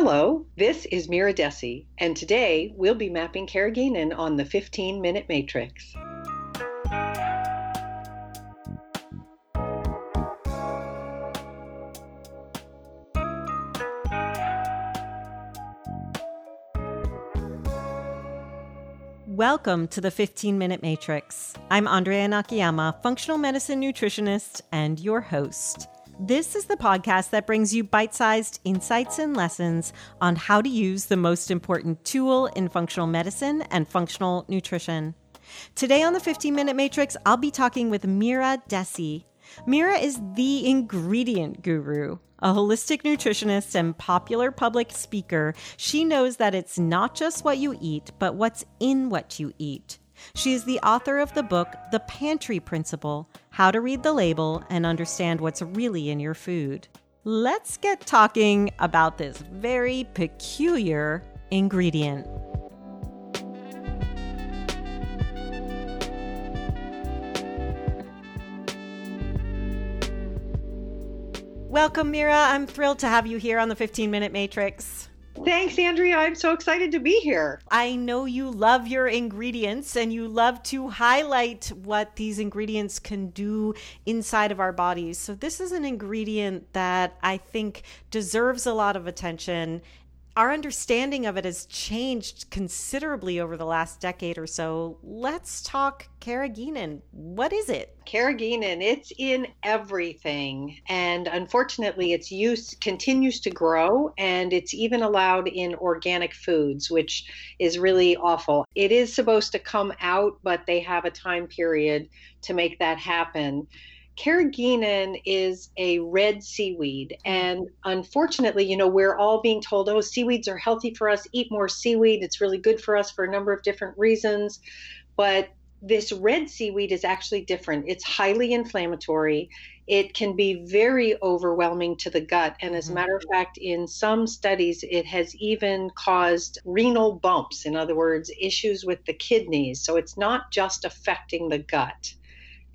Hello, this is Mira Dessy, and today we'll be mapping carrageenan on the 15 minute matrix. Welcome to the 15 Minute Matrix. I'm Andrea Nakayama, functional medicine nutritionist and your host. This is the podcast that brings you bite sized insights and lessons on how to use the most important tool in functional medicine and functional nutrition. Today on the 15 Minute Matrix, I'll be talking with Mira Dessy. Mira is the ingredient guru. A holistic nutritionist and popular public speaker, she knows that it's not just what you eat, but what's in what you eat. She is the author of the book, The Pantry Principle How to Read the Label and Understand What's Really in Your Food. Let's get talking about this very peculiar ingredient. Welcome, Mira. I'm thrilled to have you here on the 15 Minute Matrix. Thanks, Andrea. I'm so excited to be here. I know you love your ingredients and you love to highlight what these ingredients can do inside of our bodies. So, this is an ingredient that I think deserves a lot of attention our understanding of it has changed considerably over the last decade or so. Let's talk carrageenan. What is it? Carrageenan, it's in everything. And unfortunately, its use continues to grow and it's even allowed in organic foods, which is really awful. It is supposed to come out, but they have a time period to make that happen. Carrageenan is a red seaweed. And unfortunately, you know, we're all being told, oh, seaweeds are healthy for us, eat more seaweed. It's really good for us for a number of different reasons. But this red seaweed is actually different. It's highly inflammatory. It can be very overwhelming to the gut. And as a matter of mm-hmm. fact, in some studies, it has even caused renal bumps. In other words, issues with the kidneys. So it's not just affecting the gut.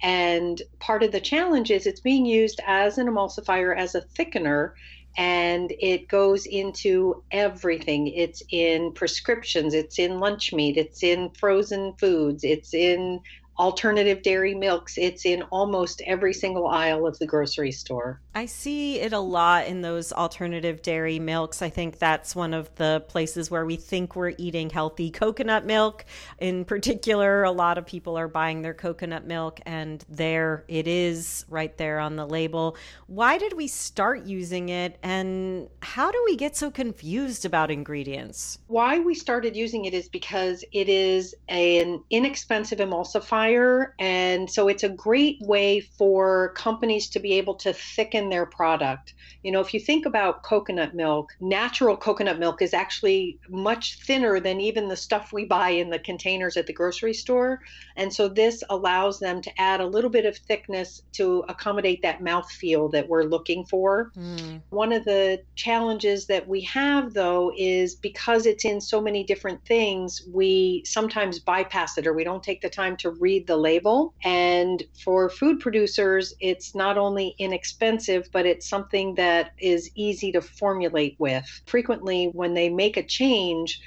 And part of the challenge is it's being used as an emulsifier, as a thickener, and it goes into everything. It's in prescriptions, it's in lunch meat, it's in frozen foods, it's in alternative dairy milks. It's in almost every single aisle of the grocery store. I see it a lot in those alternative dairy milks. I think that's one of the places where we think we're eating healthy coconut milk. In particular, a lot of people are buying their coconut milk, and there it is right there on the label. Why did we start using it, and how do we get so confused about ingredients? Why we started using it is because it is an inexpensive emulsifier and so it's a great way for companies to be able to thicken their product. You know, if you think about coconut milk, natural coconut milk is actually much thinner than even the stuff we buy in the containers at the grocery store. And so this allows them to add a little bit of thickness to accommodate that mouth feel that we're looking for. Mm. One of the challenges that we have, though, is because it's in so many different things, we sometimes bypass it or we don't take the time to read read the label. And for food producers, it's not only inexpensive, but it's something that is easy to formulate with. Frequently, when they make a change,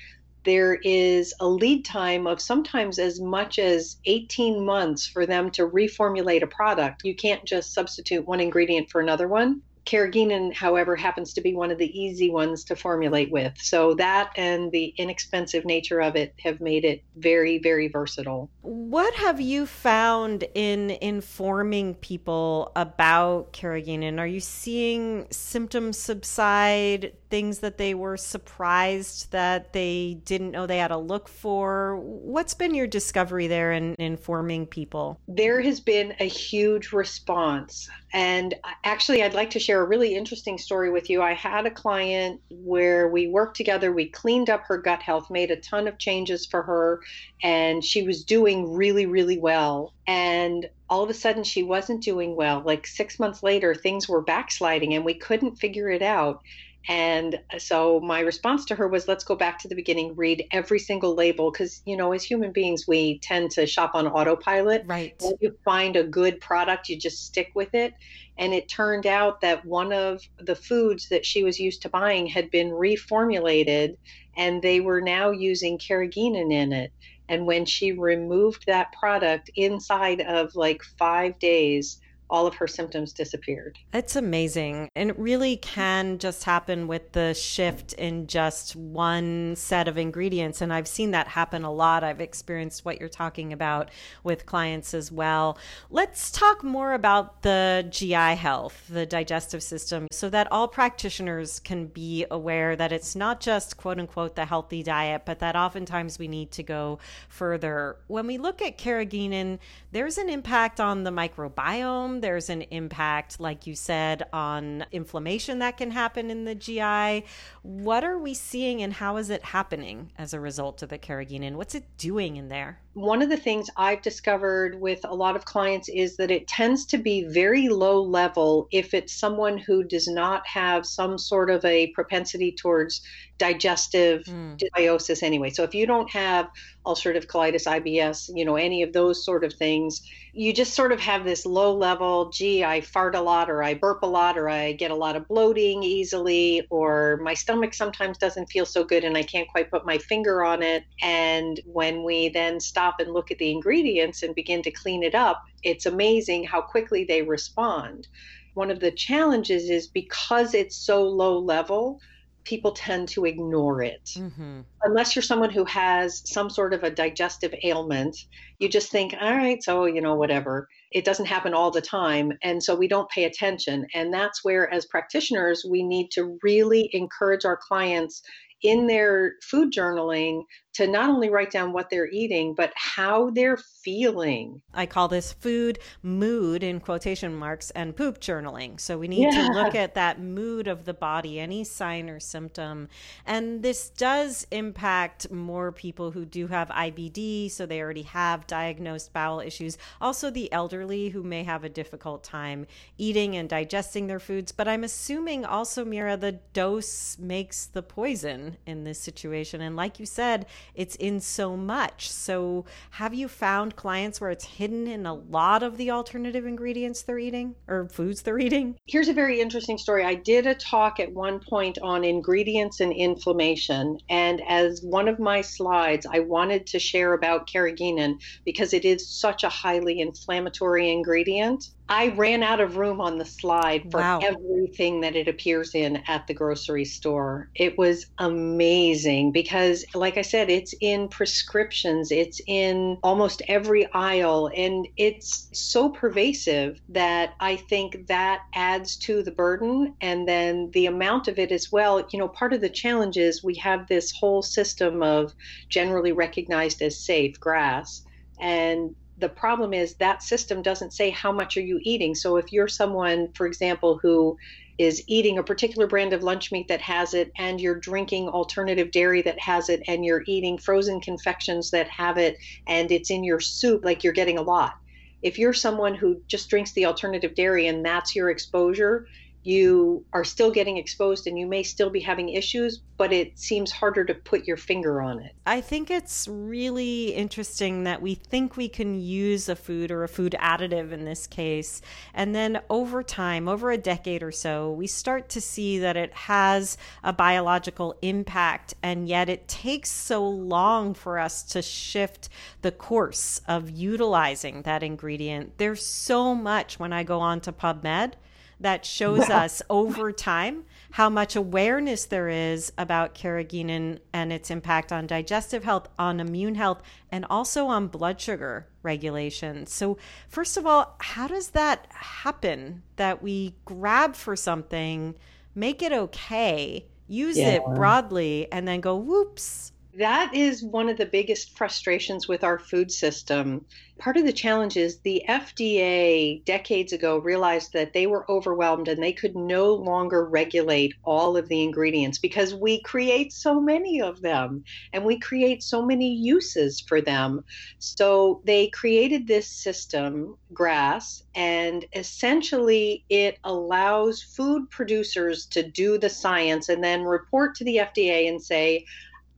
there is a lead time of sometimes as much as 18 months for them to reformulate a product. You can't just substitute one ingredient for another one. Carrageenan, however, happens to be one of the easy ones to formulate with. So that and the inexpensive nature of it have made it very, very versatile. What have you found in informing people about carrageenan? Are you seeing symptoms subside, things that they were surprised that they didn't know they had to look for? What's been your discovery there in informing people? There has been a huge response. And actually, I'd like to share a really interesting story with you. I had a client where we worked together, we cleaned up her gut health, made a ton of changes for her, and she was doing really, really well. And all of a sudden, she wasn't doing well. Like six months later, things were backsliding, and we couldn't figure it out. And so my response to her was, let's go back to the beginning, read every single label. Because, you know, as human beings, we tend to shop on autopilot. Right. When you find a good product, you just stick with it. And it turned out that one of the foods that she was used to buying had been reformulated and they were now using carrageenan in it. And when she removed that product inside of like five days, all of her symptoms disappeared. It's amazing. And it really can just happen with the shift in just one set of ingredients. And I've seen that happen a lot. I've experienced what you're talking about with clients as well. Let's talk more about the GI health, the digestive system, so that all practitioners can be aware that it's not just quote unquote the healthy diet, but that oftentimes we need to go further. When we look at carrageenan, there's an impact on the microbiome there's an impact, like you said, on inflammation that can happen in the GI. What are we seeing and how is it happening as a result of the carrageenan? What's it doing in there? One of the things I've discovered with a lot of clients is that it tends to be very low level if it's someone who does not have some sort of a propensity towards digestive mm. dysbiosis anyway. So if you don't have ulcerative colitis, IBS, you know, any of those sort of things, you just sort of have this low level, gee, I fart a lot or I burp a lot or I get a lot of bloating easily or my stomach sometimes doesn't feel so good and I can't quite put my finger on it. And when we then stop and look at the ingredients and begin to clean it up, it's amazing how quickly they respond. One of the challenges is because it's so low level, people tend to ignore it. Mm-hmm. Unless you're someone who has some sort of a digestive ailment, you just think, all right, so, you know, whatever. It doesn't happen all the time. And so we don't pay attention. And that's where, as practitioners, we need to really encourage our clients in their food journaling to not only write down what they're eating, but how they're feeling. I call this food mood in quotation marks and poop journaling. So we need yeah. to look at that mood of the body, any sign or symptom. And this does impact more people who do have IBD, so they already have diagnosed bowel issues. Also, the elderly who may have a difficult time eating and digesting their foods. But I'm assuming also, Mira, the dose makes the poison in this situation. And like you said, it's in so much. So, have you found clients where it's hidden in a lot of the alternative ingredients they're eating or foods they're eating? Here's a very interesting story. I did a talk at one point on ingredients and inflammation. And as one of my slides, I wanted to share about carrageenan because it is such a highly inflammatory ingredient. I ran out of room on the slide for wow. everything that it appears in at the grocery store. It was amazing because, like I said, it's in prescriptions, it's in almost every aisle, and it's so pervasive that I think that adds to the burden. And then the amount of it as well. You know, part of the challenge is we have this whole system of generally recognized as safe GRAS And the problem is that system doesn't say how much are you eating. So if you're someone, for example, who is eating a particular brand of lunch meat that has it, and you're drinking alternative dairy that has it, and you're eating frozen confections that have it, and it's in your soup, like you're getting a lot. If you're someone who just drinks the alternative dairy and that's your exposure, you are still getting exposed and you may still be having issues, but it seems harder to put your finger on it. I think it's really interesting that we think we can use a food or a food additive in this case. And then over time, over a decade or so, we start to see that it has a biological impact. And yet it takes so long for us to shift the course of utilizing that ingredient. There's so much when I go on to PubMed that shows us over time how much awareness there is about carrageenan and its impact on digestive health, on immune health, and also on blood sugar regulation. So, first of all, how does that happen that we grab for something, make it okay, use yeah. it broadly, and then go, whoops, That is one of the biggest frustrations with our food system. Part of the challenge is the FDA decades ago realized that they were overwhelmed and they could no longer regulate all of the ingredients because we create so many of them and we create so many uses for them. So they created this system, GRAS, and essentially it allows food producers to do the science and then report to the FDA and say,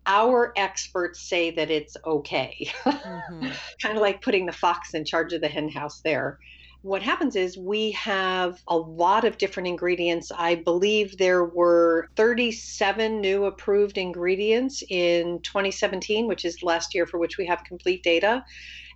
our experts say that it's okay. Mm-hmm. kind of like putting the fox in charge of the hen house there. What happens is we have a lot of different ingredients. I believe there were 37 new approved ingredients in 2017, which is last year for which we have complete data.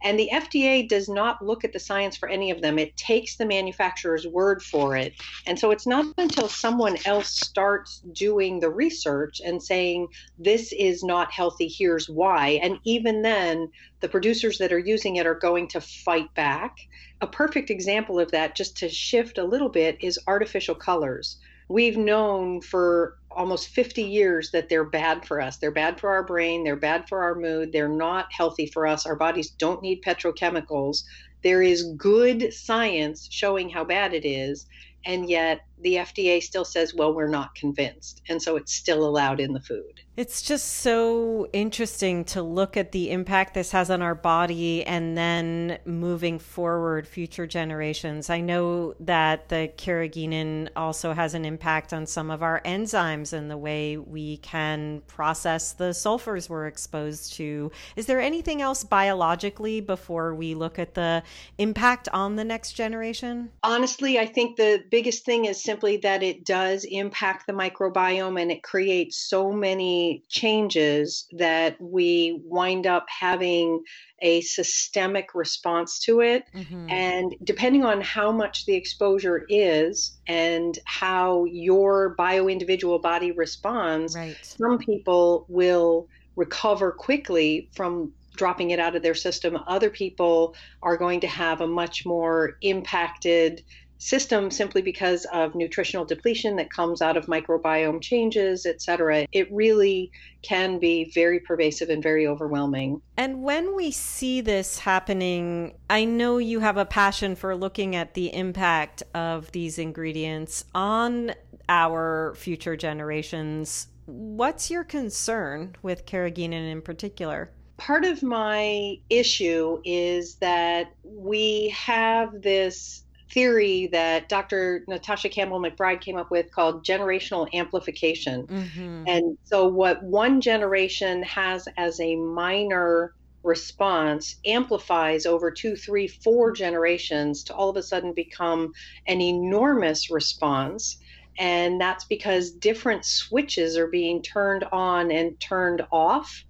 And the FDA does not look at the science for any of them. It takes the manufacturer's word for it. And so it's not until someone else starts doing the research and saying, this is not healthy, here's why. And even then, the producers that are using it are going to fight back. A perfect example of that, just to shift a little bit, is artificial colors we've known for almost 50 years that they're bad for us. They're bad for our brain, they're bad for our mood, they're not healthy for us. Our bodies don't need petrochemicals. There is good science showing how bad it is, and yet the FDA still says, well, we're not convinced. And so it's still allowed in the food. It's just so interesting to look at the impact this has on our body and then moving forward future generations. I know that the carrageenan also has an impact on some of our enzymes and the way we can process the sulfurs we're exposed to. Is there anything else biologically before we look at the impact on the next generation? Honestly, I think the biggest thing is simply that it does impact the microbiome and it creates so many changes that we wind up having a systemic response to it. Mm-hmm. And depending on how much the exposure is and how your bio individual body responds, right. some people will recover quickly from dropping it out of their system. Other people are going to have a much more impacted system simply because of nutritional depletion that comes out of microbiome changes, et cetera. It really can be very pervasive and very overwhelming. And when we see this happening, I know you have a passion for looking at the impact of these ingredients on our future generations. What's your concern with carrageenan in particular? Part of my issue is that we have this theory that Dr. Natasha Campbell McBride came up with called generational amplification. Mm-hmm. And so, what one generation has as a minor response amplifies over two, three, four generations to all of a sudden become an enormous response. And that's because different switches are being turned on and turned off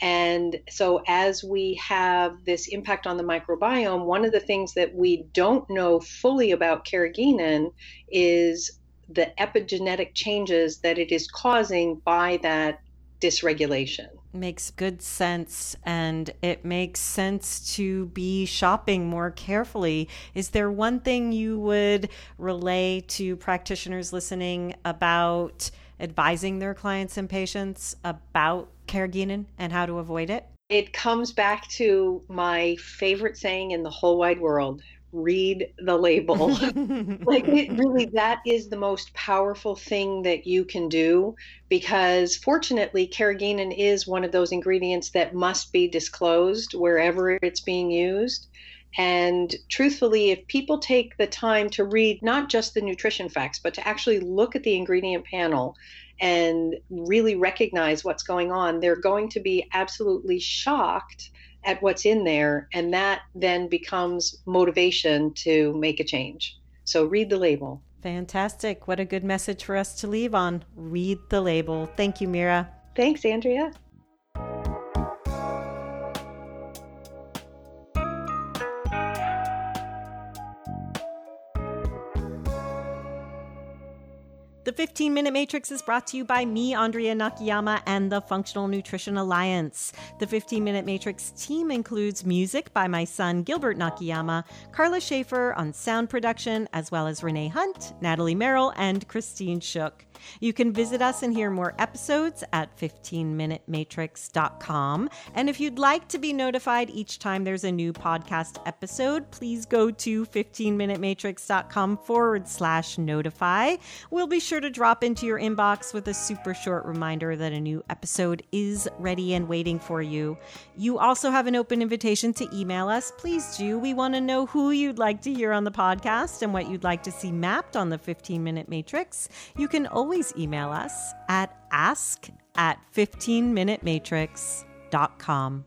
and so, as we have this impact on the microbiome, one of the things that we don't know fully about carrageenan is the epigenetic changes that it is causing by that dysregulation. Makes good sense. And it makes sense to be shopping more carefully. Is there one thing you would relay to practitioners listening about advising their clients and patients about carrageenan and how to avoid it? It comes back to my favorite saying in the whole wide world read the label. like it really that is the most powerful thing that you can do because fortunately carrageenan is one of those ingredients that must be disclosed wherever it's being used. And truthfully, if people take the time to read not just the nutrition facts, but to actually look at the ingredient panel and really recognize what's going on, they're going to be absolutely shocked at what's in there. And that then becomes motivation to make a change. So read the label. Fantastic. What a good message for us to leave on. Read the label. Thank you, Mira. Thanks, Andrea. The 15 Minute Matrix is brought to you by me, Andrea Nakayama, and the Functional Nutrition Alliance. The 15 Minute Matrix team includes music by my son, Gilbert Nakayama, Carla Schaefer on sound production, as well as Renee Hunt, Natalie Merrill, and Christine Shook. You can visit us and hear more episodes at 15minutematrix.com. And if you'd like to be notified each time there's a new podcast episode, please go to 15minutematrix.com forward slash notify. We'll be sure to drop into your inbox with a super short reminder that a new episode is ready and waiting for you. You also have an open invitation to email us. Please do. We want to know who you'd like to hear on the podcast and what you'd like to see mapped on the 15 minute matrix. You can always email us at ask at 15minutematrix.com.